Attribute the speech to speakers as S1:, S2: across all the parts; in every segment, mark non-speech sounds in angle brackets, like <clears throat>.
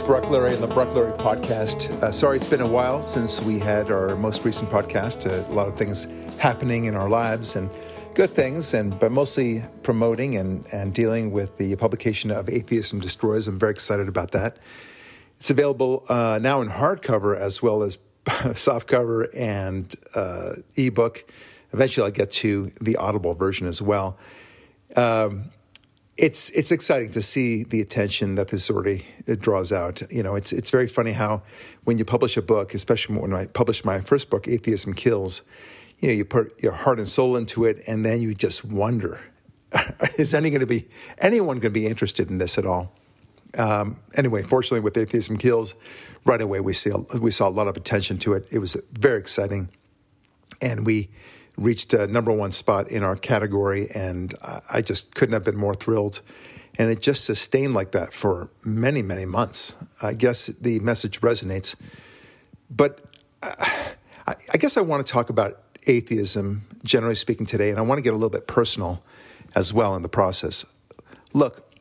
S1: Barak Lurie and the Barak Lurie podcast. Uh, sorry, it's been a while since we had our most recent podcast. Uh, a lot of things happening in our lives and good things, and but mostly promoting and, and dealing with the publication of Atheism Destroys. I'm very excited about that. It's available uh, now in hardcover as well as <laughs> softcover and uh, ebook. Eventually, I'll get to the Audible version as well. Um, it's it's exciting to see the attention that this already it draws out. You know, it's it's very funny how when you publish a book, especially when I published my first book, Atheism Kills, you know, you put your heart and soul into it, and then you just wonder, <laughs> is any going to be anyone going to be interested in this at all? Um, anyway, fortunately, with Atheism Kills, right away we see we saw a lot of attention to it. It was very exciting, and we reached a number one spot in our category, and I just couldn't have been more thrilled. And it just sustained like that for many, many months. I guess the message resonates. But uh, I guess I want to talk about atheism, generally speaking, today, and I want to get a little bit personal as well in the process. Look,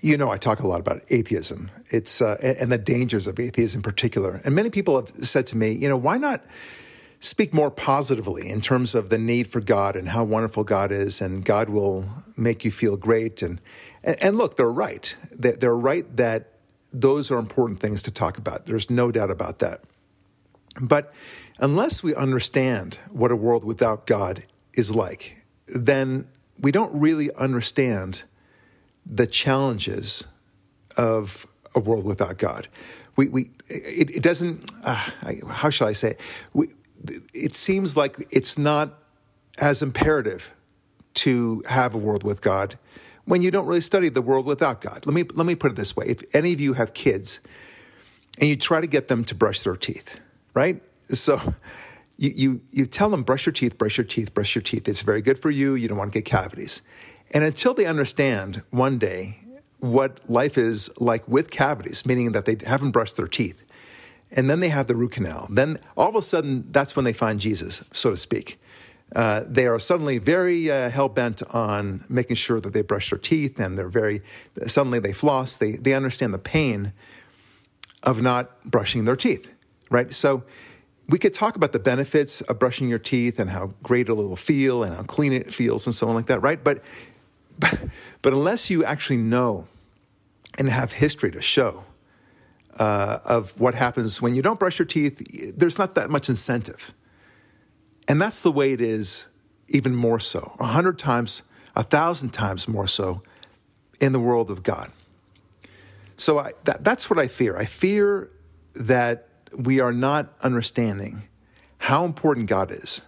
S1: you know, I talk a lot about atheism. It's uh, and the dangers of atheism in particular. And many people have said to me, you know, why not speak more positively in terms of the need for God and how wonderful God is, and God will make you feel great. And and, look, they're right. They're right that those are important things to talk about. There's no doubt about that. But unless we understand what a world without God is like, then we don't really understand the challenges of a world without God. We, we it, it doesn't, uh, how shall I say it? We, it seems like it's not as imperative to have a world with God when you don't really study the world without God. Let me let me put it this way: if any of you have kids and you try to get them to brush their teeth, right? So <laughs> you you you tell them brush your teeth, brush your teeth, brush your teeth. It's very good for you. You don't want to get cavities. And until they understand one day what life is like with cavities, meaning that they haven't brushed their teeth, and then they have the root canal. Then all of a sudden, that's when they find Jesus, so to speak. Uh, they are suddenly very uh, hell bent on making sure that they brush their teeth, and they're very suddenly they floss. They they understand the pain of not brushing their teeth, right? So we could talk about the benefits of brushing your teeth and how great it will feel and how clean it feels and so on like that, right? But but, <laughs> but unless you actually know and have history to show uh, of what happens when you don't brush your teeth, there's not that much incentive. And that's the way it is, even more so, a hundred times, a thousand times more so in the world of God. So I, that, that's what I fear. I fear that we are not understanding how important God is.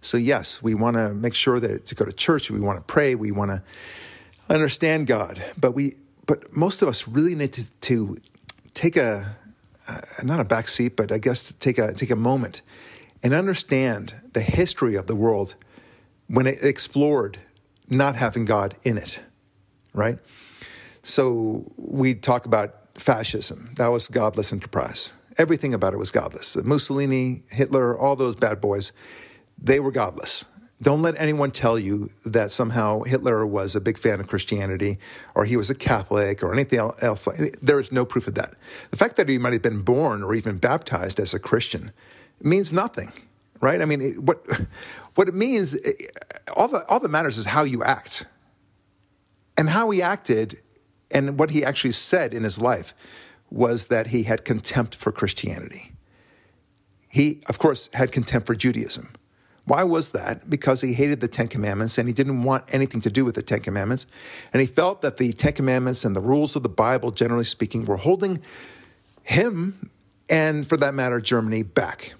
S1: So, yes, we want to make sure that to go to church, we want to pray, we want to understand God, but we, but most of us really need to, to take a uh, not a back seat, but I guess take a take a moment and understand the history of the world when it explored not having God in it, right? So we talk about fascism. That was godless enterprise. Everything about it was godless. Mussolini, Hitler, all those bad boys, they were godless. Don't let anyone tell you that somehow Hitler was a big fan of Christianity or he was a Catholic or anything else. There is no proof of that. The fact that he might have been born or even baptized as a Christian means nothing, right? I mean, what, <laughs> what it means, eh, all, the, all that matters is how you act. And how he acted and what he actually said in his life was that he had contempt for Christianity. He, of course, had contempt for Judaism. Why was that? Because he hated the Ten Commandments and he didn't want anything to do with the Ten Commandments. And he felt that the Ten Commandments and the rules of the Bible, generally speaking, were holding him and, for that matter, Germany back.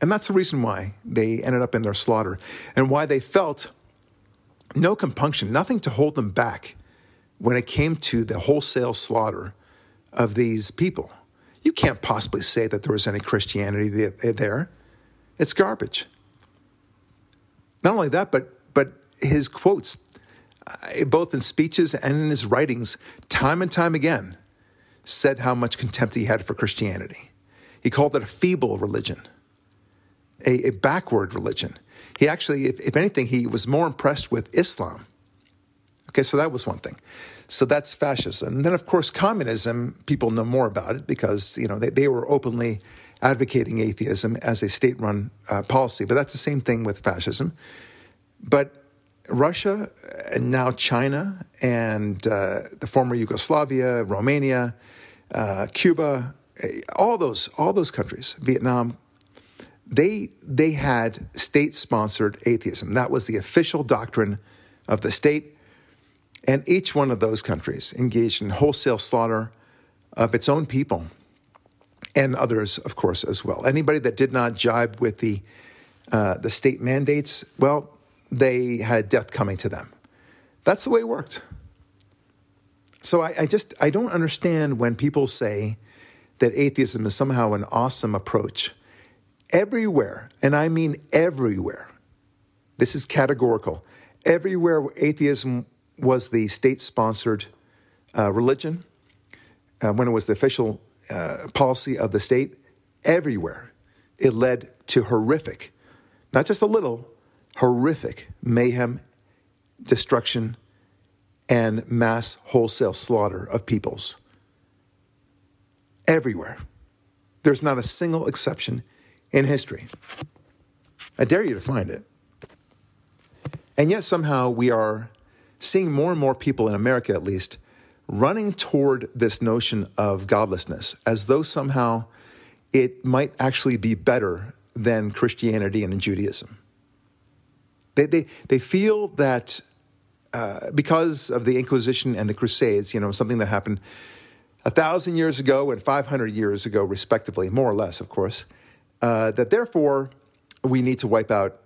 S1: And that's the reason why they ended up in their slaughter and why they felt no compunction, nothing to hold them back when it came to the wholesale slaughter of these people. You can't possibly say that there was any Christianity there. It's garbage. Not only that, but but his quotes, uh, both in speeches and in his writings, time and time again, said how much contempt he had for Christianity. He called it a feeble religion, a, a backward religion. He actually, if, if anything, he was more impressed with Islam, Okay, so that was one thing. So that's fascism. And then, of course, communism, people know more about it because, you know, they, they were openly advocating atheism as a state run uh, policy. But that's the same thing with fascism. But Russia and now China and uh, the former Yugoslavia, Romania, uh, Cuba, eh, all those all those countries, Vietnam, they they had state sponsored atheism. That was the official doctrine of the state, and each one of those countries engaged in wholesale slaughter of its own people and others, of course, as well. Anybody that did not jibe with the uh, the state mandates, well, they had death coming to them. That's the way it worked. So I, I, just I don't understand when people say that atheism is somehow an awesome approach. Everywhere, and I mean everywhere, this is categorical. Everywhere atheism was the state-sponsored uh, religion, uh, when it was the official uh, policy of the state, everywhere it led to horrific, not just a little, horrific mayhem, destruction, and mass wholesale slaughter of peoples. Everywhere. There's not a single exception in history. I dare you to find it. And yet, somehow, we are seeing more and more people in America, at least, running toward this notion of godlessness as though somehow it might actually be better than Christianity and Judaism. They, they, they feel that uh, because of the Inquisition and the Crusades, you know, something that happened a thousand years ago and 500 years ago, respectively, more or less, of course, uh, that therefore we need to wipe out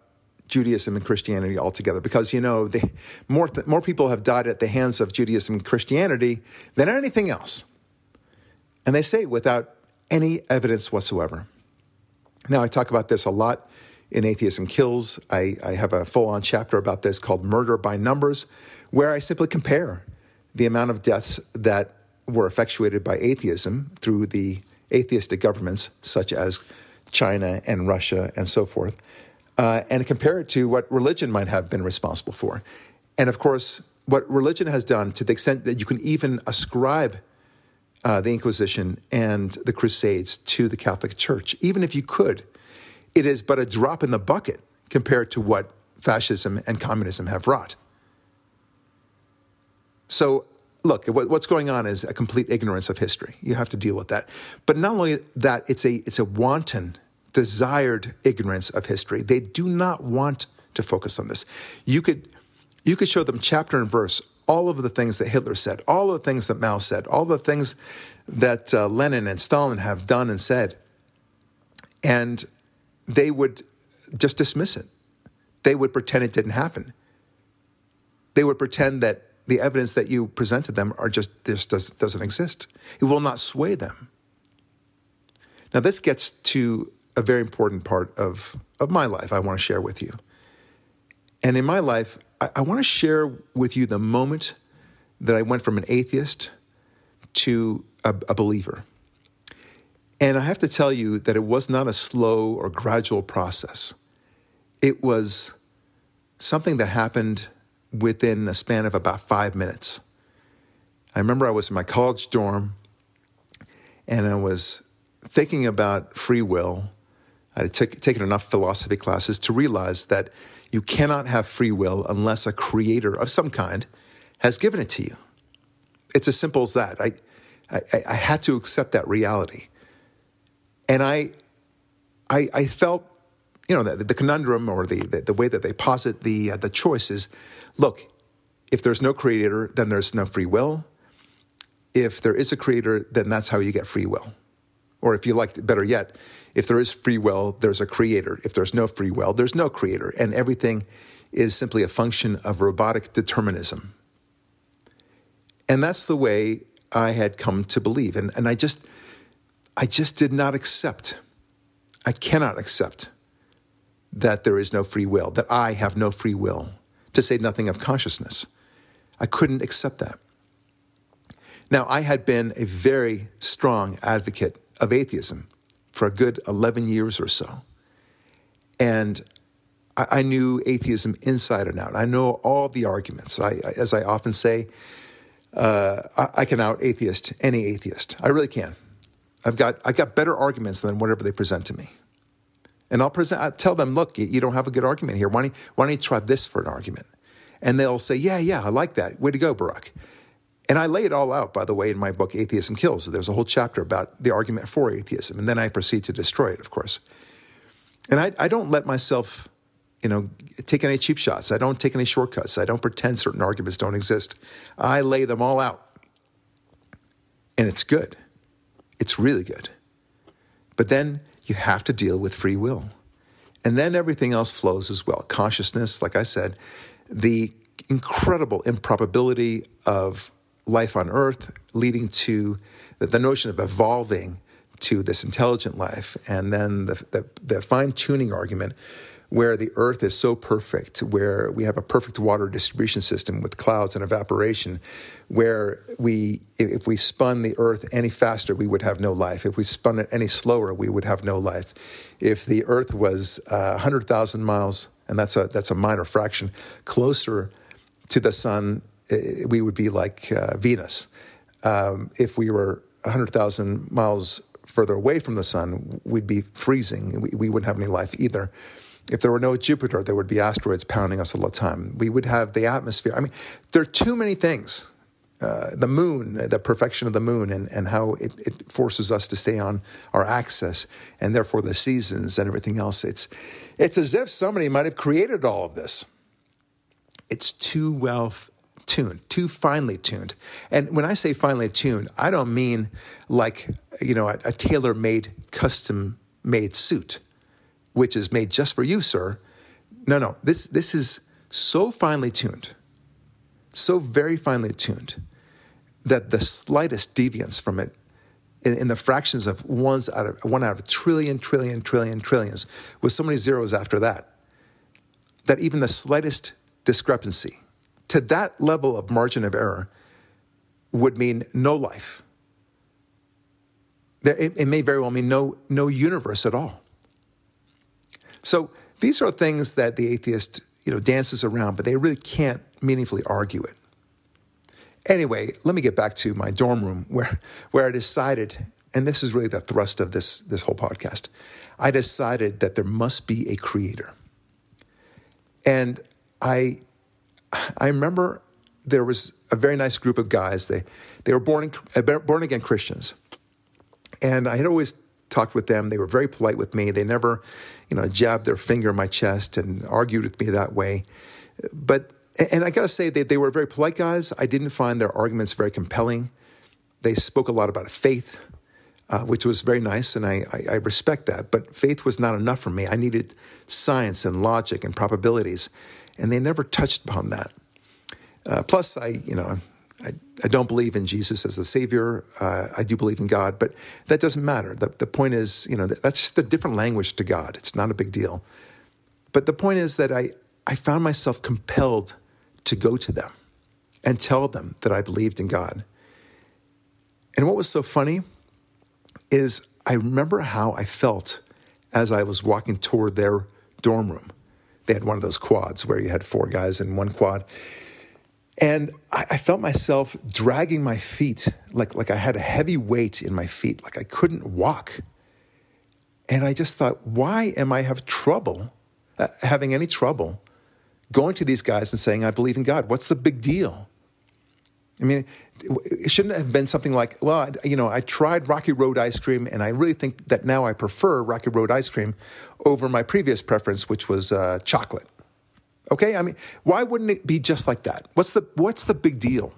S1: Judaism and Christianity altogether because, you know, they, more, th- more people have died at the hands of Judaism and Christianity than anything else. And they say without any evidence whatsoever. Now, I talk about this a lot in Atheism Kills. I, I have a full on chapter about this called Murder by Numbers, where I simply compare the amount of deaths that were effectuated by atheism through the atheistic governments, such as China and Russia and so forth, uh, and compare it to what religion might have been responsible for. And of course, what religion has done to the extent that you can even ascribe uh, the Inquisition and the Crusades to the Catholic Church, even if you could, it is but a drop in the bucket compared to what fascism and communism have wrought. So, look, what's going on is a complete ignorance of history. You have to deal with that. But not only that, it's a, it's a wanton, desired ignorance of history. They do not want to focus on this. You could, you could show them chapter and verse all of the things that Hitler said, all of the things that Mao said, all the things that uh, Lenin and Stalin have done and said. And they would just dismiss it. They would pretend it didn't happen. They would pretend that the evidence that you presented them are just this does, doesn't exist. It will not sway them. Now, this gets to a very important part of, of my life I want to share with you. And in my life, I, I want to share with you the moment that I went from an atheist to a, a believer. And I have to tell you that it was not a slow or gradual process. It was something that happened within a span of about five minutes. I remember I was in my college dorm and I was thinking about free will. I had t- taken enough philosophy classes to realize that you cannot have free will unless a creator of some kind has given it to you. It's as simple as that. I, I, I had to accept that reality. And I, I, I felt, you know, the, the conundrum or the, the, the, way that they posit the, uh, the choice is look, if there's no creator, then there's no free will. If there is a creator, then that's how you get free will. Or if you like, better yet, if there is free will, there's a creator. If there's no free will, there's no creator. And everything is simply a function of robotic determinism. And that's the way I had come to believe. And, and I just, I just did not accept, I cannot accept that there is no free will, that I have no free will, to say nothing of consciousness. I couldn't accept that. Now, I had been a very strong advocate of atheism for a good 11 years or so. And I, I knew atheism inside and out. I know all the arguments. I, as I often say, uh, I, I can out atheist any atheist. I really can. I've got I've got better arguments than whatever they present to me. And I'll present I'll tell them, look, you, you don't have a good argument here. Why don't, you, why don't you try this for an argument? And they'll say, yeah, yeah, I like that. Way to go, Barak. And I lay it all out, by the way, in my book, Atheism Kills. There's a whole chapter about the argument for atheism. And then I proceed to destroy it, of course. And I, I don't let myself, you know, take any cheap shots. I don't take any shortcuts. I don't pretend certain arguments don't exist. I lay them all out. And it's good. It's really good. But then you have to deal with free will. And then everything else flows as well. Consciousness, like I said, the incredible improbability of life on Earth, leading to the, notion of evolving to this intelligent life, and then the, the, the fine tuning argument where the earth is so perfect, where we have a perfect water distribution system with clouds and evaporation, where we, if we spun the earth any faster, we would have no life. If we spun it any slower, we would have no life. If the earth was uh, 100,000 miles, and that's a, that's a minor fraction, closer to the sun, we would be like uh, Venus. Um, if we were 100,000 miles further away from the sun, we'd be freezing. We, we wouldn't have any life either. If there were no Jupiter, there would be asteroids pounding us all the time. We would have the atmosphere. I mean, there are too many things. Uh, the moon, the perfection of the moon, and, and how it, it forces us to stay on our axis, and therefore the seasons and everything else. It's, it's as if somebody might have created all of this. It's too well tuned, too finely tuned. And when I say finely tuned, I don't mean like, you know, a, a tailor made, custom made suit which is made just for you, sir. No, no, this, this is so finely tuned, so very finely tuned, that the slightest deviance from it in, in, the fractions of ones out of one out of a trillion, trillion, trillion, trillions, with so many zeros after that, that even the slightest discrepancy to that level of margin of error would mean no life. It, it may very well mean no, no universe at all. So these are things that the atheist, you know, dances around, but they really can't meaningfully argue it. Anyway, let me get back to my dorm room where, where I decided, and this is really the thrust of this, this whole podcast. I decided that there must be a creator. And I, I remember there was a very nice group of guys. They, they were born, in, born again Christians. And I had always talked with them. They were very polite with me. They never, you know, jabbed their finger in my chest and argued with me that way. But and I got to say they, they were very polite guys. I didn't find their arguments very compelling. They spoke a lot about faith, uh, which was very nice, and I, I, I respect that. But faith was not enough for me. I needed science and logic and probabilities, and they never touched upon that. Uh, plus, I, you know, I, I don't believe in Jesus as the Savior. Uh, I do believe in God, but that doesn't matter. The, the point is, you know, that's just a different language to God. It's not a big deal. But the point is that I, I found myself compelled to go to them and tell them that I believed in God. And what was so funny is I remember how I felt as I was walking toward their dorm room. They had one of those quads where you had four guys in one quad. And I, I, felt myself dragging my feet like, like I had a heavy weight in my feet, like I couldn't walk. And I just thought, why am I have trouble, uh, having any trouble going to these guys and saying, I believe in God? What's the big deal? I mean, it shouldn't have been something like, well, you know, I tried Rocky Road ice cream, and I really think that now I prefer Rocky Road ice cream over my previous preference, which was uh, chocolate. Okay, I mean, why wouldn't it be just like that? What's the what's the big deal?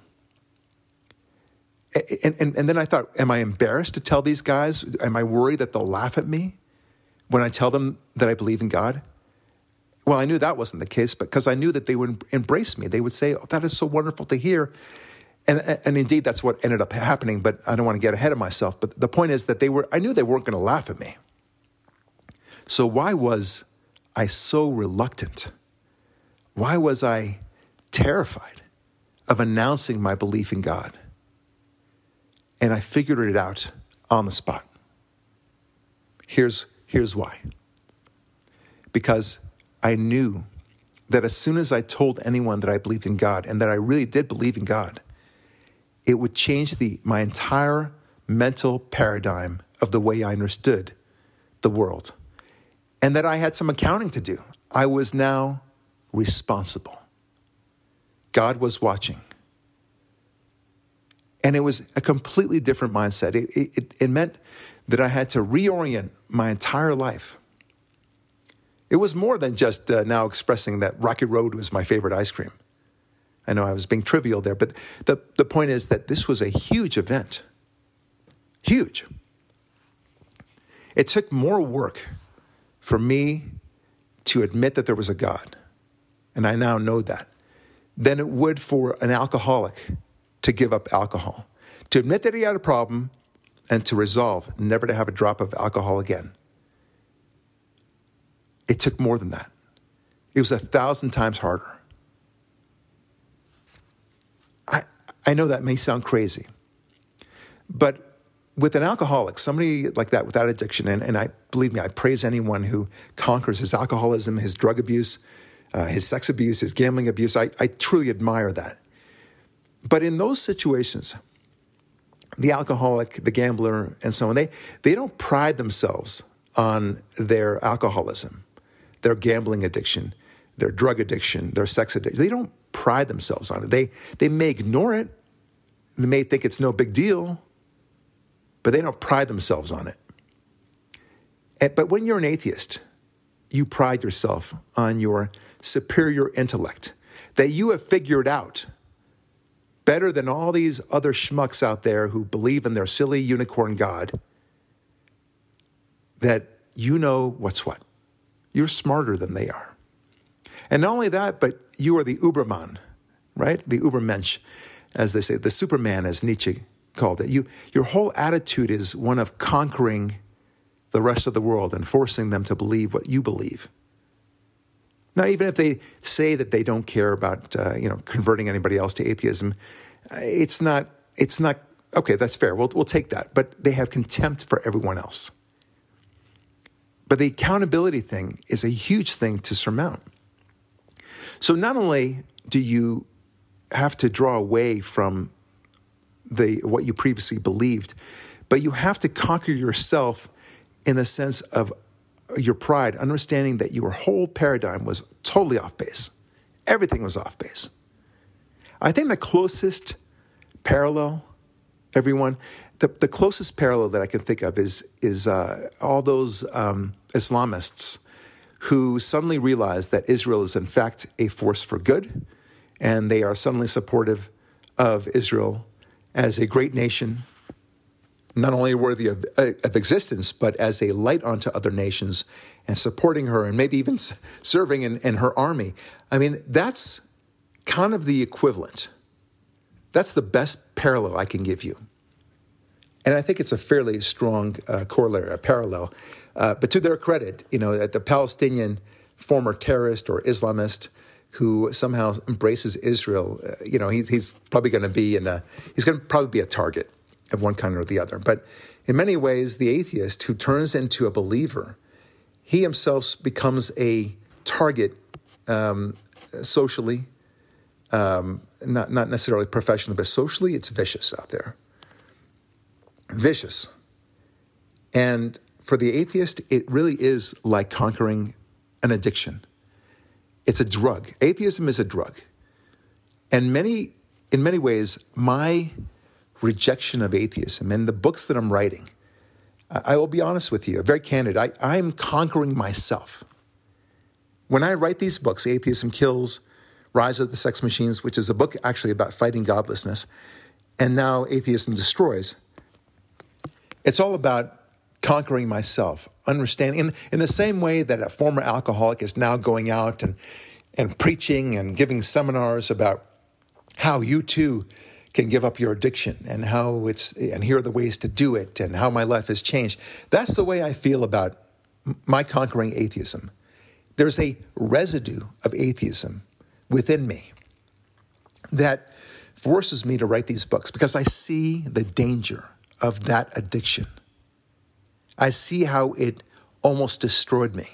S1: And, and, and then I thought, am I embarrassed to tell these guys? Am I worried that they'll laugh at me when I tell them that I believe in God? Well, I knew that wasn't the case, but because I knew that they would embrace me, they would say, oh, "That is so wonderful to hear." And, and indeed, that's what ended up happening. But I don't want to get ahead of myself. But the point is that they were. I knew they weren't going to laugh at me. So why was I so reluctant? Why was I terrified of announcing my belief in God? And I figured it out on the spot. Here's, here's why. Because I knew that as soon as I told anyone that I believed in God and that I really did believe in God, it would change the, my entire mental paradigm of the way I understood the world. And that I had some accounting to do. I was now responsible. God was watching. And it was a completely different mindset. It, it, it meant that I had to reorient my entire life. It was more than just uh, now expressing that Rocky Road was my favorite ice cream. I know I was being trivial there, but the, the point is that this was a huge event. Huge. It took more work for me to admit that there was a God, and I now know that, than it would for an alcoholic to give up alcohol, to admit that he had a problem, and to resolve never to have a drop of alcohol again. It took more than that. It was a thousand times harder. I, know that may sound crazy, but with an alcoholic, somebody like that without addiction, and, and I believe me, I praise anyone who conquers his alcoholism, his drug abuse, uh, his sex abuse, his gambling abuse. I, I truly admire that. But in those situations, the alcoholic, the gambler, and so on, they, they don't pride themselves on their alcoholism, their gambling addiction, their drug addiction, their sex addiction. They don't pride themselves on it. They, they may ignore it. They may think it's no big deal but they don't pride themselves on it. But when you're an atheist, you pride yourself on your superior intellect, that you have figured out better than all these other schmucks out there who believe in their silly unicorn God, that you know what's what. You're smarter than they are. And not only that, but you are the Uberman, right? The Ubermensch, as they say, the Superman, as Nietzsche called it. You, your whole attitude is one of conquering the rest of the world and forcing them to believe what you believe. Now, even if they say that they don't care about uh, you know converting anybody else to atheism, it's not it's not okay. That's fair. We'll we'll take that. But they have contempt for everyone else. But the accountability thing is a huge thing to surmount. So not only do you have to draw away from the what you previously believed. But you have to conquer yourself in the sense of your pride, understanding that your whole paradigm was totally off base. Everything was off base. I think the closest parallel, everyone, the, the closest parallel that I can think of is, is uh, all those um, Islamists who suddenly realize that Israel is, in fact, a force for good, and they are suddenly supportive of Israel as a great nation, not only worthy of, uh, of existence, but as a light unto other nations and supporting her and maybe even serving in, in her army. I mean, that's kind of the equivalent. That's the best parallel I can give you. And I think it's a fairly strong uh, corollary, a parallel. Uh, but to their credit, you know, that the Palestinian former terrorist or Islamist who somehow embraces Israel, uh, you know, he's, he's probably going to be in a, he's going to probably be a target of one kind or the other. But in many ways, the atheist who turns into a believer, he himself becomes a target um, socially, um, not, not necessarily professionally, but socially, it's vicious out there. Vicious. And for the atheist, it really is like conquering an addiction. It's a drug. Atheism is a drug. And many, in many ways, my rejection of atheism and the books that I'm writing, I will be honest with you, very candid. I, I'm conquering myself. When I write these books, Atheism Kills, Rise of the Sex Machines, which is a book actually about fighting godlessness, and now Atheism Destroys, it's all about conquering myself, understanding in, in the same way that a former alcoholic is now going out and, and preaching and giving seminars about how you too can give up your addiction and how it's and here are the ways to do it and how my life has changed. That's the way I feel about my conquering atheism. There's a residue of atheism within me that forces me to write these books because I see the danger of that addiction. I see how it almost destroyed me,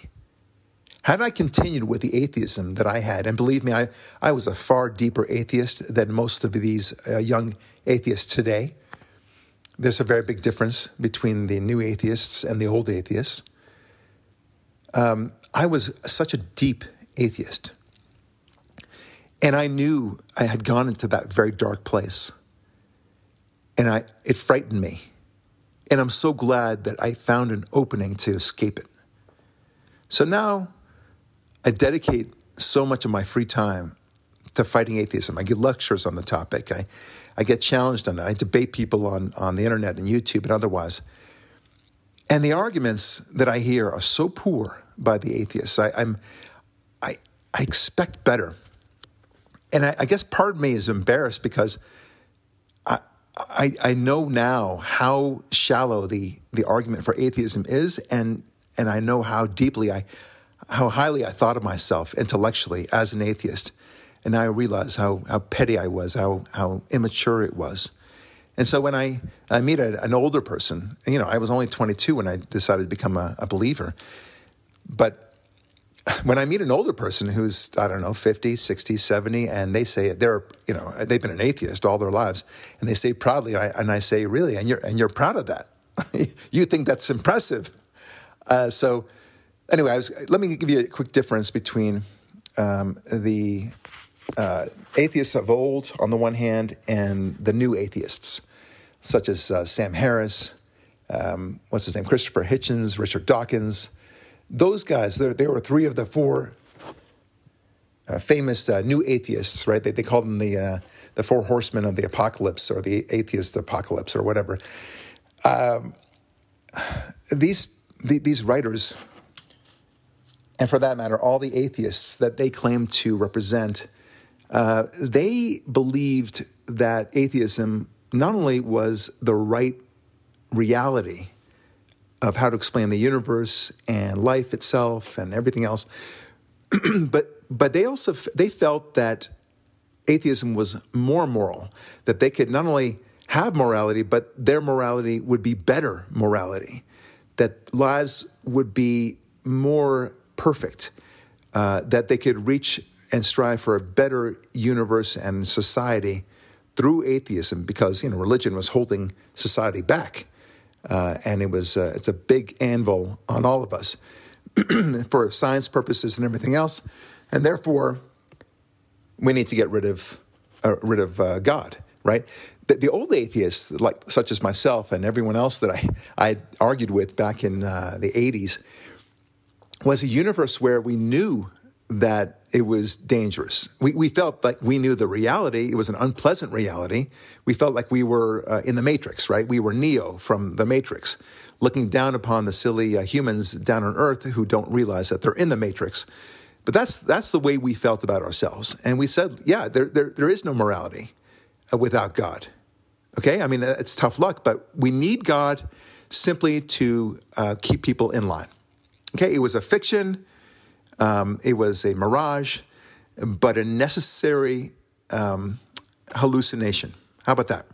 S1: Had I continued with the atheism that I had, and believe me, I, I was a far deeper atheist than most of these uh, young atheists today. There's a very big difference between the new atheists and the old atheists. Um, I was such a deep atheist. And I knew I had gone into that very dark place. And I, it frightened me. And I'm so glad that I found an opening to escape it. So now I dedicate so much of my free time to fighting atheism. I give lectures on the topic. I, I get challenged on it. I debate people on, on the internet and YouTube and otherwise. And the arguments that I hear are so poor by the atheists. I, I'm, I, I expect better and I, I, guess part of me is embarrassed because I, I, know now how shallow the the argument for atheism is, and and I know how deeply I, how highly I thought of myself intellectually as an atheist, and I realize how how petty I was, how how immature it was. And so when I, I meet a, an older person, you know, I was only 22 when I decided to become a, a believer, but when I meet an older person who's, I don't know, 50, 60, 70, and they say they're, you know, they've been an atheist all their lives, and they say proudly, and I say, really, and you're, and you're proud of that. <laughs> you think that's impressive. Uh, so, anyway, was, let me give you a quick difference between um, the uh, atheists of old on the one hand and the new atheists, such as uh, Sam Harris, um, what's his name, Christopher Hitchens, Richard Dawkins, those guys, there were three of the four uh, famous uh, new atheists, right? They, they call them the, uh, the four horsemen of the apocalypse or the atheist apocalypse or whatever. Um, these, the, these writers, and for that matter, all the atheists that they claim to represent, uh, they believed that atheism not only was the right reality, of how to explain the universe and life itself and everything else. <clears throat> but but they also they felt that atheism was more moral, that they could not only have morality, but their morality would be better morality, that lives would be more perfect, uh, that they could reach and strive for a better universe and society through atheism because you know religion was holding society back. Uh, and it was uh, it's a big anvil on all of us <clears throat> for science purposes and everything else, and therefore we need to get rid of uh, rid of uh, God, right? The, the, old atheists, like such as myself and everyone else that I I argued with back in uh, the '80s, was a universe where we knew that it was dangerous. We, we felt like we knew the reality. It was an unpleasant reality. We felt like we were uh, in the Matrix, right? We were Neo from the Matrix, looking down upon the silly uh, humans down on Earth who don't realize that they're in the Matrix. But that's, that's the way we felt about ourselves. And we said, yeah, there, there, there is no morality uh, without God. Okay? I mean, uh, it's tough luck, but we need God simply to uh, keep people in line. Okay? It was a fiction um, it was a mirage, but a necessary um, hallucination. How about that?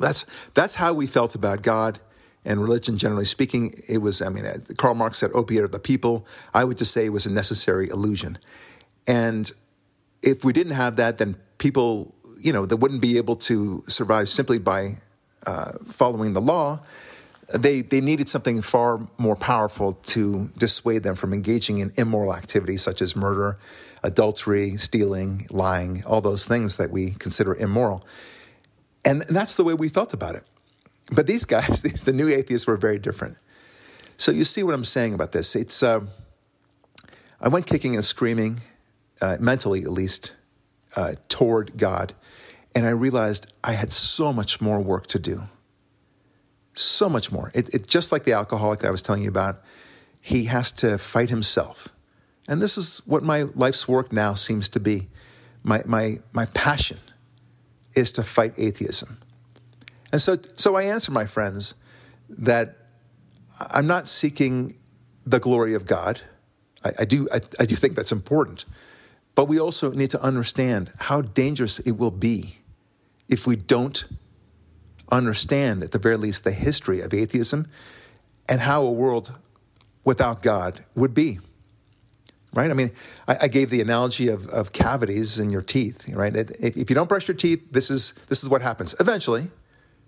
S1: That's that's how we felt about God and religion, generally speaking. It was, I mean, uh, Karl Marx said, "Opiate of the people." I would just say it was a necessary illusion, and if we didn't have that, then people, you know, that wouldn't be able to survive simply by uh, following the law they, they needed something far more powerful to dissuade them from engaging in immoral activities such as murder, adultery, stealing, lying, all those things that we consider immoral. And that's the way we felt about it. But these guys, <laughs> the, new atheists, were very different. So you see what I'm saying about this. It's uh, I went kicking and screaming, uh, mentally at least, uh, toward God, and I realized I had so much more work to do so much more. It, it, just like the alcoholic I was telling you about, he has to fight himself. And this is what my life's work now seems to be. My, my, my passion is to fight atheism. And so, so I answer my friends that I'm not seeking the glory of God. I, I do, I, I do think that's important. But we also need to understand how dangerous it will be if we don't understand, at the very least, the history of atheism and how a world without God would be. right? I mean, I, I gave the analogy of, of cavities in your teeth, right? If, if you don't brush your teeth, this is, this is what happens. Eventually,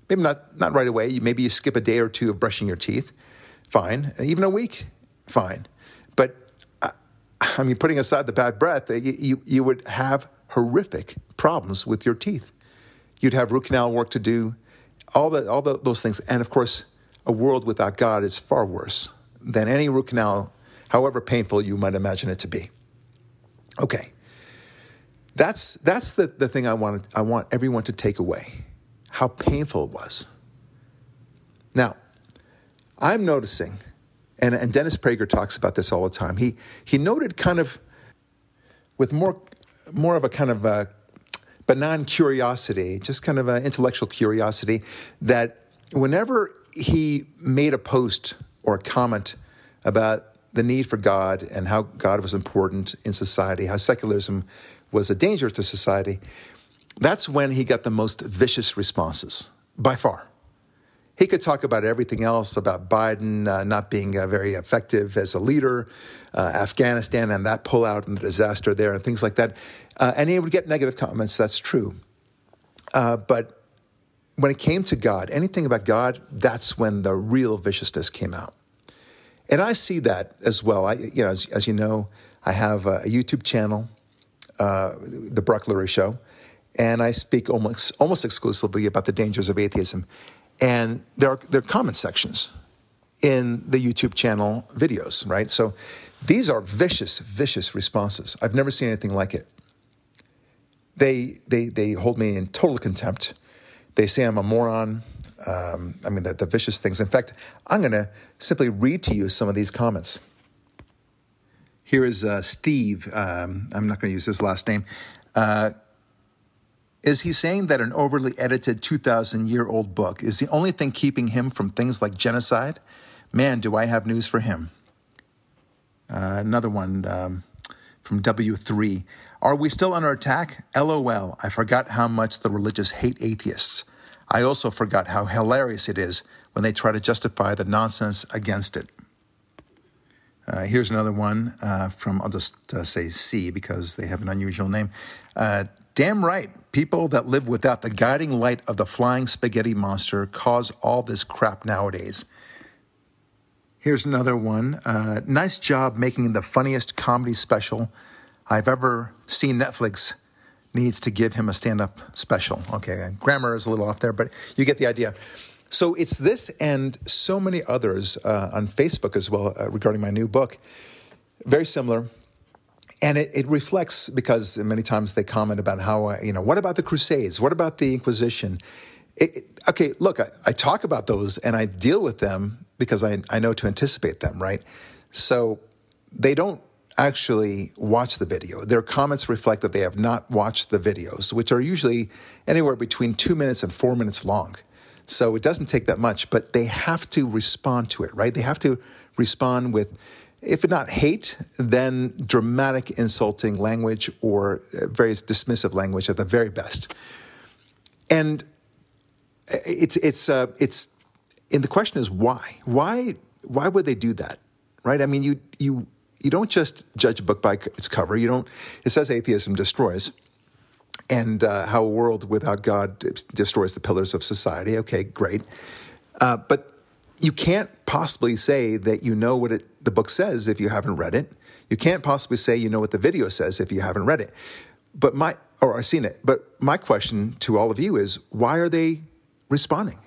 S1: maybe not, not right away, maybe you skip a day or two of brushing your teeth, fine. Even a week, fine. But uh, I mean, putting aside the bad breath, you, you, you would have horrific problems with your teeth. You'd have root canal work to do, all, the, all the, those things. And of course, a world without God is far worse than any root canal, however painful you might imagine it to be. Okay. That's, that's the, the thing I want, I want everyone to take away how painful it was. Now, I'm noticing, and, and Dennis Prager talks about this all the time. He, he noted kind of with more, more of a kind of a benign curiosity, just kind of an intellectual curiosity, that whenever he made a post or a comment about the need for God and how God was important in society, how secularism was a danger to society, that's when he got the most vicious responses by far. He could talk about everything else about Biden uh, not being uh, very effective as a leader, uh, Afghanistan and that pullout and the disaster there and things like that. Uh, and he would get negative comments, that's true. Uh, but when it came to God, anything about God, that's when the real viciousness came out. And I see that as well. I, you know, as, as you know, I have a YouTube channel, The Barak Lurie Show, and I speak almost almost exclusively about the dangers of atheism. And there are, there are comment sections in the YouTube channel videos, right? So these are vicious, vicious responses. I've never seen anything like it. They, they, they hold me in total contempt. They say I'm a moron. Um, I mean, the, the vicious things. In fact, I'm going to simply read to you some of these comments. Here is uh, Steve. Um, I'm not going to use his last name. Uh, is he saying that an overly edited 2,000 year old book is the only thing keeping him from things like genocide? Man, do I have news for him. Uh, another one um, from W3. Are we still under attack? LOL. I forgot how much the religious hate atheists. I also forgot how hilarious it is when they try to justify the nonsense against it. Uh, here's another one uh, from, I'll just uh, say C because they have an unusual name. Damn right, people that live without the guiding light of the flying spaghetti monster cause all this crap nowadays. Here's another one. Uh, nice job making the funniest comedy special I've ever seen. Netflix needs to give him a stand up special. Okay, grammar is a little off there, but you get the idea. So it's this and so many others uh, on Facebook as well uh, regarding my new book. Very similar. And it, it, reflects because many times they comment about how, uh, you know, what about the Crusades? What about the Inquisition? It, it, okay, look, I, I, talk about those and I deal with them because I, I know to anticipate them, right? So they don't actually watch the video. Their comments reflect that they have not watched the videos, which are usually anywhere between two minutes and four minutes long. So it doesn't take that much, but they have to respond to it, right? They have to respond with, if not hate, then dramatic, insulting language or very dismissive language at the very best. And it's it's uh, it's and the question is why? Why why would they do that? Right? I mean, you you you don't just judge a book by its cover. You don't. It says atheism destroys, and uh, how a world without God destroys the pillars of society. Okay, great, uh, but you can't possibly say that you know what it, the book says if you haven't read it. You can't possibly say you know what the video says if you haven't read it. But my or I've seen it. But my question to all of you is, why are they responding?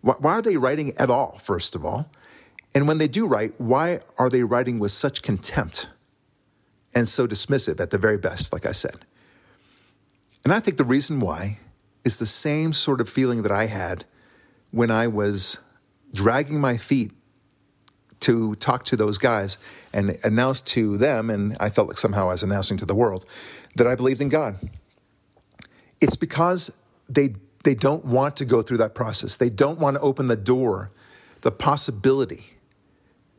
S1: Why, why are they writing at all, first of all? And when they do write, why are they writing with such contempt and so dismissive at the very best, like I said? And I think the reason why is the same sort of feeling that I had when I was dragging my feet to talk to those guys and announce to them, and I felt like somehow I was announcing to the world that I believed in God. It's because they they don't want to go through that process. They don't want to open the door, the possibility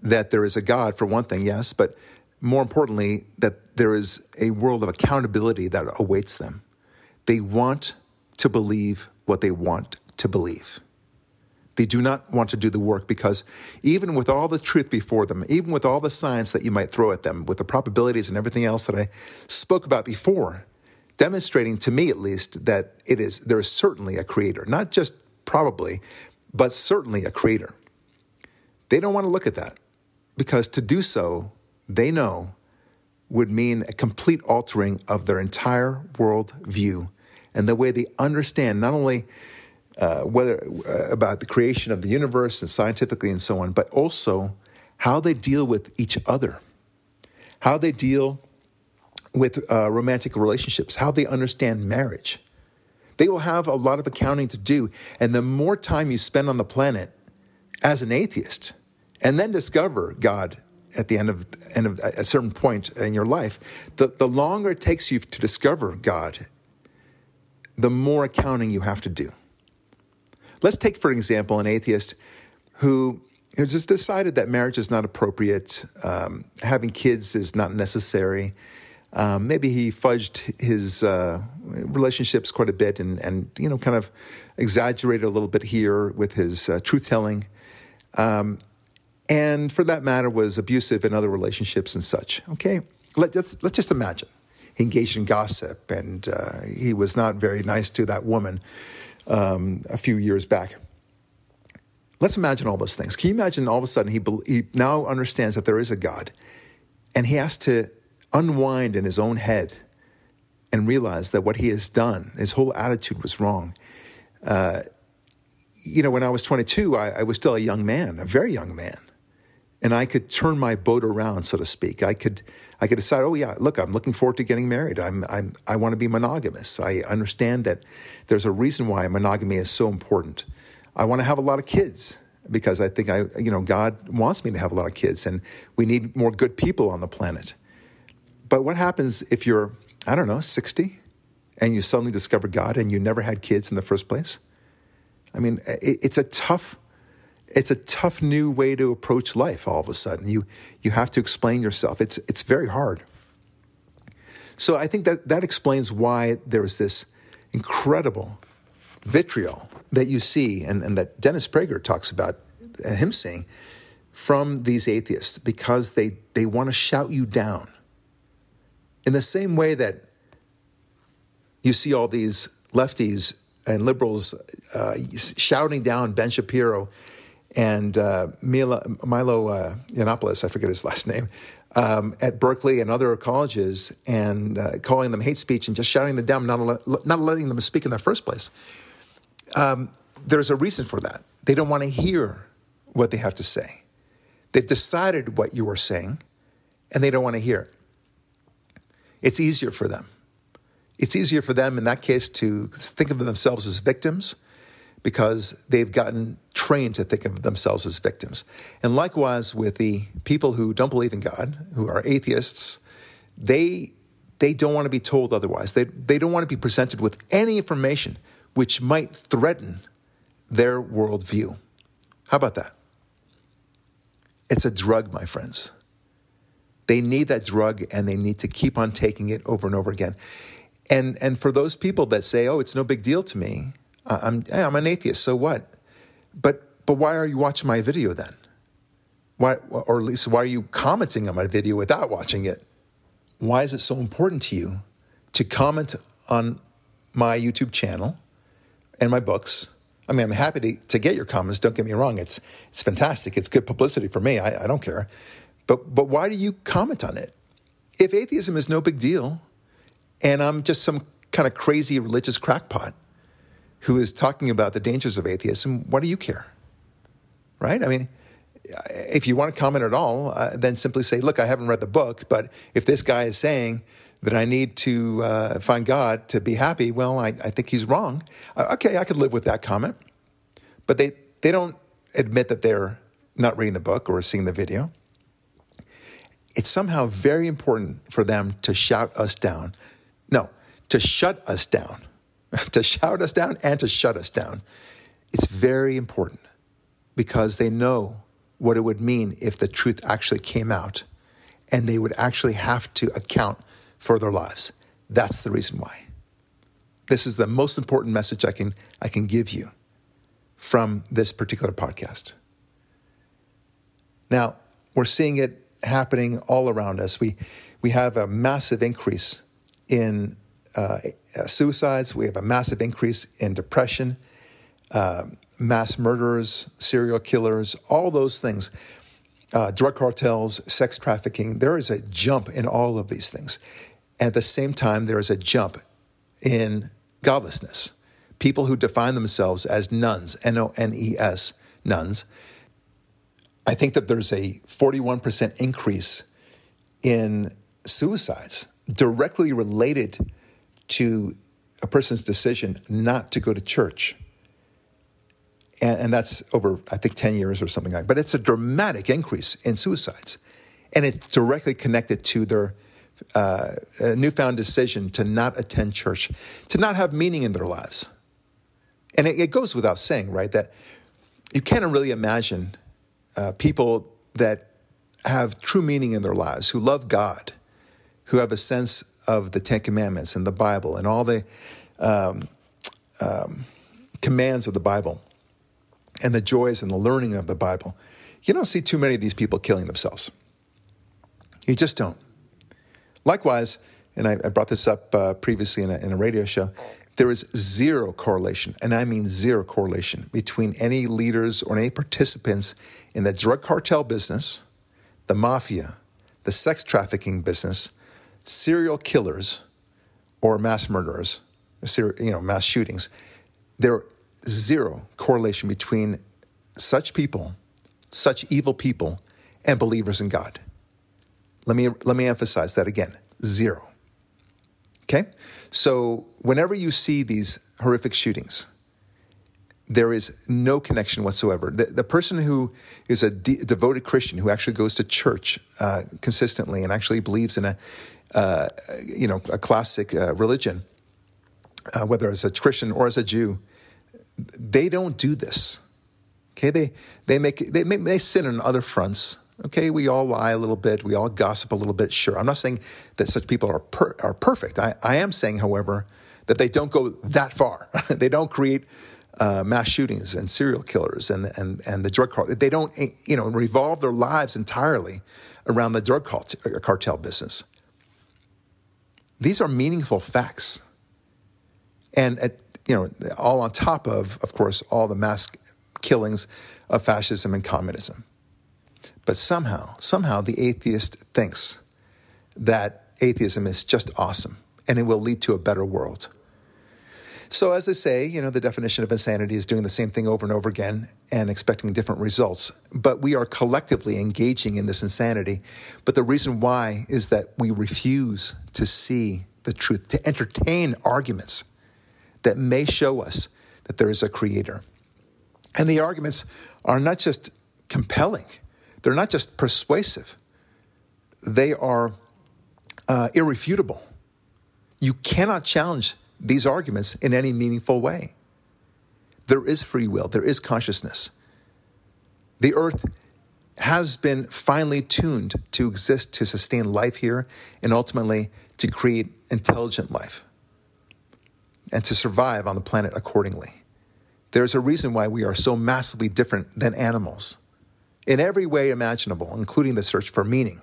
S1: that there is a God, for one thing, yes, but more importantly, that there is a world of accountability that awaits them. They want to believe what they want to believe. They do not want to do the work because even with all the truth before them, even with all the science that you might throw at them, with the probabilities and everything else that I spoke about before, demonstrating to me at least that it is there is certainly a creator, not just probably, but certainly a creator. They don't want to look at that because to do so, they know would mean a complete altering of their entire world view and the way they understand not only uh, whether uh, about the creation of the universe and scientifically and so on, but also how they deal with each other, how they deal with uh, romantic relationships, how they understand marriage. They will have a lot of accounting to do, and the more time you spend on the planet as an atheist, and then discover God at the end of, end of a certain point in your life, the, the longer it takes you to discover God, the more accounting you have to do. Let's take, for example, an atheist who has just decided that marriage is not appropriate, um, having kids is not necessary. Um, maybe he fudged his uh, relationships quite a bit and, and, you know, kind of exaggerated a little bit here with his uh, truth telling. Um, and for that matter, was abusive in other relationships and such. Okay, Let, us let's just imagine he engaged in gossip and uh, he was not very nice to that woman um, a few years back. Let's imagine all those things. Can you imagine all of a sudden he, he now understands that there is a God and he has to unwind in his own head and realize that what he has done, his whole attitude was wrong. Uh, you know, when I was 22, I, I was still a young man, a very young man and I could turn my boat around, so to speak. I could, I could decide, oh yeah, look, I'm looking forward to getting married. I'm, I'm, I want to be monogamous. I understand that there's a reason why monogamy is so important. I want to have a lot of kids because I think I, you know, God wants me to have a lot of kids, and we need more good people on the planet. But what happens if you're, I don't know, 60, and you suddenly discover God and you never had kids in the first place? I mean, it, it's a tough it's a tough new way to approach life all of a sudden. You, you have to explain yourself. It's, it's very hard. So I think that that explains why there's this incredible vitriol that you see and, and that Dennis Prager talks about uh, him seeing from these atheists because they, they want to shout you down. In the same way that you see all these lefties and liberals uh, shouting down Ben Shapiro and uh, Milo, Milo uh, Yiannopoulos, I forget his last name, um, at Berkeley and other colleges, and uh, calling them hate speech and just shouting them down, not, not letting them speak in the first place. Um, there's a reason for that. They don't want to hear what they have to say. They've decided what you are saying, and they don't want to hear it. It's easier for them. It's easier for them in that case to think of themselves as victims because they've gotten trained to think of themselves as victims. And likewise with the people who don't believe in God, who are atheists, they they don't want to be told otherwise. They they don't want to be presented with any information which might threaten their worldview. How about that? It's a drug, my friends. They need that drug and they need to keep on taking it over and over again. And and for those people that say, "Oh, it's no big deal to me," I'm, I'm an atheist, so what? But, but why are you watching my video then? Why, or at least why are you commenting on my video without watching it? Why is it so important to you to comment on my YouTube channel and my books? I mean, I'm happy to, to get your comments. Don't get me wrong. It's, it's fantastic. It's good publicity for me. I, I don't care. But, but why do you comment on it? If atheism is no big deal and I'm just some kind of crazy religious crackpot, who is talking about the dangers of atheism, what do you care? Right? I mean, if you want to comment at all, uh, then simply say, look, I haven't read the book, but if this guy is saying that I need to uh, find God to be happy, well, I, I think he's wrong. Uh, okay, I could live with that comment. But they, they don't admit that they're not reading the book or seeing the video. It's somehow very important for them to shout us down. No, to shut us down <laughs> to shout us down and to shut us down. It's very important because they know what it would mean if the truth actually came out and they would actually have to account for their lives. That's the reason why. This is the most important message I can, I can give you from this particular podcast. Now, we're seeing it happening all around us. We, we have a massive increase in uh, suicides, we have a massive increase in depression, uh, mass murderers, serial killers, all those things. Uh, drug cartels, sex trafficking, there is a jump in all of these things. At the same time, there is a jump in godlessness. People who define themselves as nones, N O N E S, nones. I think that there's a 41% increase in suicides directly related to a person's decision not to go to church. And, and, that's over, I think, 10 years or something like that. But it's a dramatic increase in suicides. And it's directly connected to their uh, newfound decision to not attend church, to not have meaning in their lives. And it, it goes without saying, right, that you can't really imagine uh, people that have true meaning in their lives, who love God, who have a sense of the Ten Commandments and the Bible and all the um, um, commands of the Bible and the joys and the learning of the Bible. You don't see too many of these people killing themselves. You just don't. Likewise, and I, I brought this up uh, previously in a, in a radio show, there is zero correlation, and I mean zero correlation, between any leaders or any participants in the drug cartel business, the mafia, the sex trafficking business, serial killers, or mass murderers, you know, mass shootings. There zero correlation between such people, such evil people, and believers in God. Let me, let me emphasize that again zero. Okay? So, whenever you see these horrific shootings, there is no connection whatsoever. The, the person who is a de- devoted Christian who actually goes to church uh, consistently and actually believes in a, uh, you know, a classic uh, religion, uh, whether as a Christian or as a Jew, they don't do this. Okay, they they make they make, they sin on other fronts. Okay, we all lie a little bit, we all gossip a little bit. Sure, I'm not saying that such people are per, are perfect. I, I am saying, however, that they don't go that far. <laughs> they don't create uh, mass shootings and serial killers and and and the drug cartel. They don't eh, you know revolve their lives entirely around the drug uh, cartel business. These are meaningful facts, and at, you know all on top of, of course, all the mass killings of fascism and communism. But somehow, somehow the atheist thinks that atheism is just awesome and it will lead to a better world. So, as they say, you know, the definition of insanity is doing the same thing over and over again and expecting different results. But we are collectively engaging in this insanity. But the reason why is that we refuse to see the truth, to entertain arguments that may show us that there is a creator. And the arguments are not just compelling, they're not just persuasive, they are uh, irrefutable. You cannot challenge these arguments in any meaningful way. There is free will, there is consciousness. The earth has been finely tuned to exist to sustain life here and ultimately to create intelligent life and to survive on the planet accordingly. There's a reason why we are so massively different than animals in every way imaginable, including the search for meaning.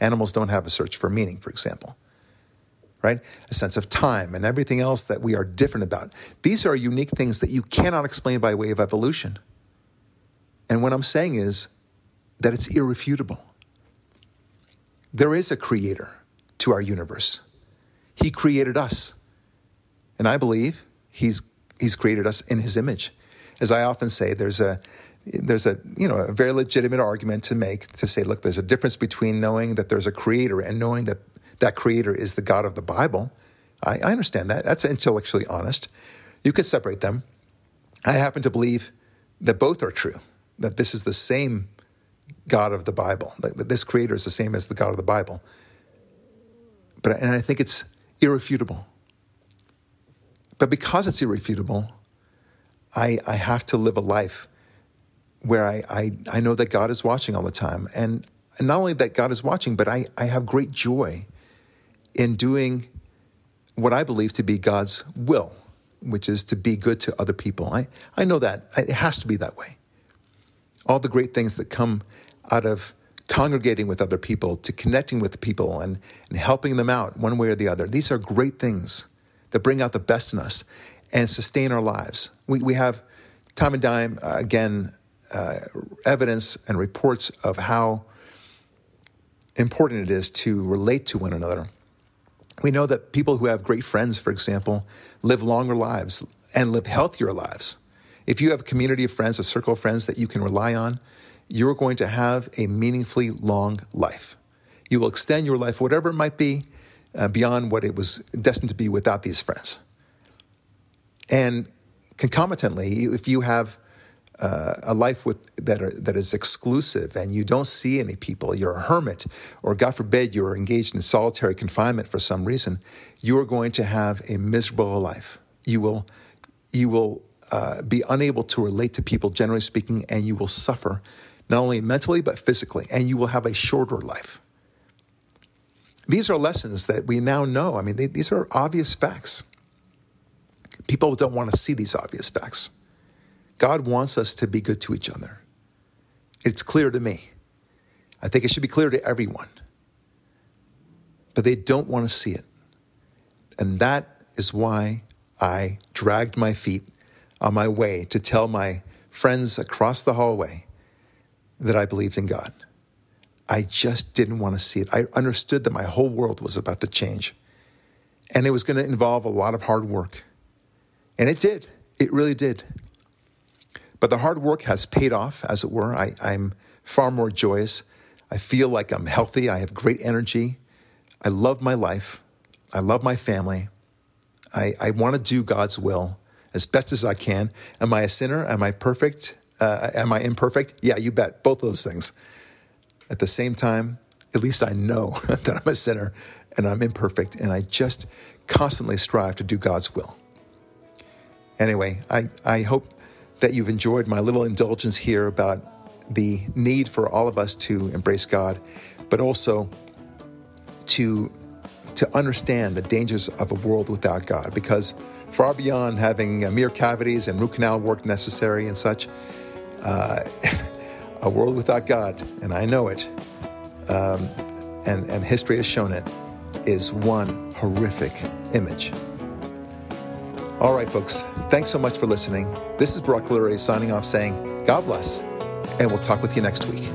S1: Animals don't have a search for meaning, for example, right? A sense of time and everything else that we are different about. These are unique things that you cannot explain by way of evolution. And what I'm saying is that it's irrefutable. There is a creator to our universe. He created us. And I believe he's, he's created us in his image. As I often say, there's a, there's a you know a very legitimate argument to make to say look there's a difference between knowing that there's a creator and knowing that that creator is the god of the bible. I, I understand that. That's intellectually honest. You could separate them. I happen to believe that both are true that this is the same god of the bible that this creator is the same as the god of the bible. But and i think it's irrefutable. But because it's irrefutable i i have to live a life where I, I, I know that God is watching all the time. And, and not only that God is watching, but I, I have great joy in doing what I believe to be God's will which is to be good to other people. I, I know that. It has to be that way. All the great things that come out of congregating with other people, to connecting with people and, and helping them out one way or the other. These are great things that bring out the best in us and sustain our lives. We, we have time and time uh, again uh, evidence and reports of how important it is to relate to one another. We know that people who have great friends, for example, live longer lives and live healthier lives. If you have a community of friends, a circle of friends that you can rely on, you're going to have a meaningfully long life. You will extend your life, whatever it might be, uh, beyond what it was destined to be without these friends. And concomitantly, if you have uh, a life with, that, are, that is exclusive and you don't see any people, you're a hermit, or God forbid you're engaged in solitary confinement for some reason, you are going to have a miserable life. You will, you will uh, be unable to relate to people, generally speaking, and you will suffer not only mentally but physically, and you will have a shorter life. These are lessons that we now know. I mean, they, these are obvious facts. People don't want to see these obvious facts. God wants us to be good to each other. It's clear to me. I think it should be clear to everyone. But they don't want to see it. And that is why I dragged my feet on my way to tell my friends across the hallway that I believed in God. I just didn't want to see it. I understood that my whole world was about to change. And it was going to involve a lot of hard work. And it did. It really did. But the hard work has paid off, as it were. I, I'm far more joyous. I feel like I'm healthy. I have great energy. I love my life. I love my family. I, I want to do God's will as best as I can. Am I a sinner? Am I perfect? Uh, am I imperfect? Yeah, you bet. Both those things. At the same time, at least I know <laughs> that I'm a sinner and I'm imperfect, and I just constantly strive to do God's will. Anyway, I, I hope that you've enjoyed my little indulgence here about the need for all of us to embrace God, but also to to understand the dangers of a world without God, because far beyond having uh, mere cavities and root canal work necessary and such, uh, <laughs> a world without God, and I know it, um, and and history has shown it, is one horrific image. All right, folks, thanks so much for listening. This is Barak Lurie signing off saying, God bless, and we'll talk with you next week.